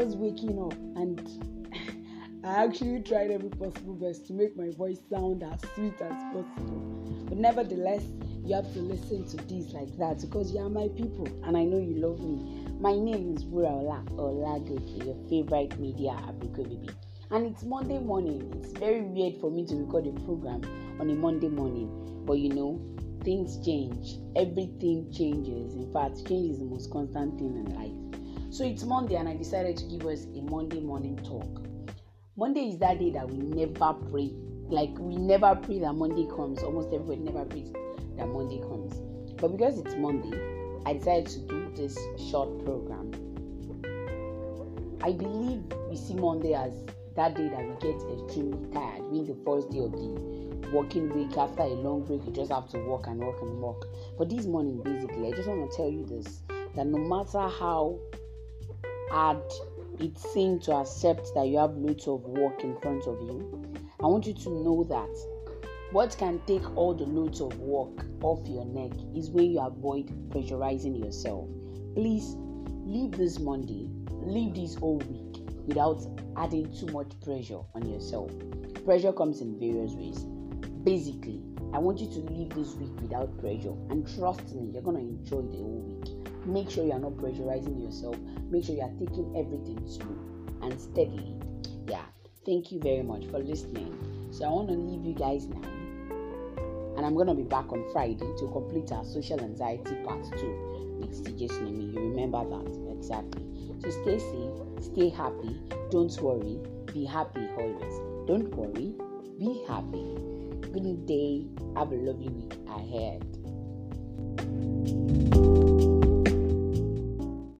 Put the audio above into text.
just waking up and I actually tried every possible best to make my voice sound as sweet as possible. But nevertheless, you have to listen to this like that because you are my people and I know you love me. My name is Wura Ola Olagoke, your favorite media baby. And it's Monday morning. It's very weird for me to record a program on a Monday morning. But you know, things change. Everything changes. In fact, change is the most constant thing in life. So it's Monday and I decided to give us a Monday morning talk. Monday is that day that we never pray. Like we never pray that Monday comes. Almost everybody never prays that Monday comes. But because it's Monday, I decided to do this short program. I believe we see Monday as that day that we get extremely tired, being the first day of the working week after a long break, you just have to work and work and work. But this morning, basically, I just want to tell you this that no matter how hard it seems to accept that you have loads of work in front of you, I want you to know that what can take all the loads of work off your neck is when you avoid pressurizing yourself. Please leave this Monday, leave this whole week without adding too much pressure on yourself. Pressure comes in various ways. Basically, I want you to leave this week without pressure and trust me, you're gonna enjoy the whole week. Make sure you are not pressurizing yourself. Make sure you are taking everything slow and steadily. Yeah, thank you very much for listening. So I want to leave you guys now. And I'm gonna be back on Friday to complete our social anxiety part two with TJ Snemi. You remember that exactly. So stay safe, stay happy, don't worry, be happy always. Don't worry, be happy. Good day, have a lovely week ahead.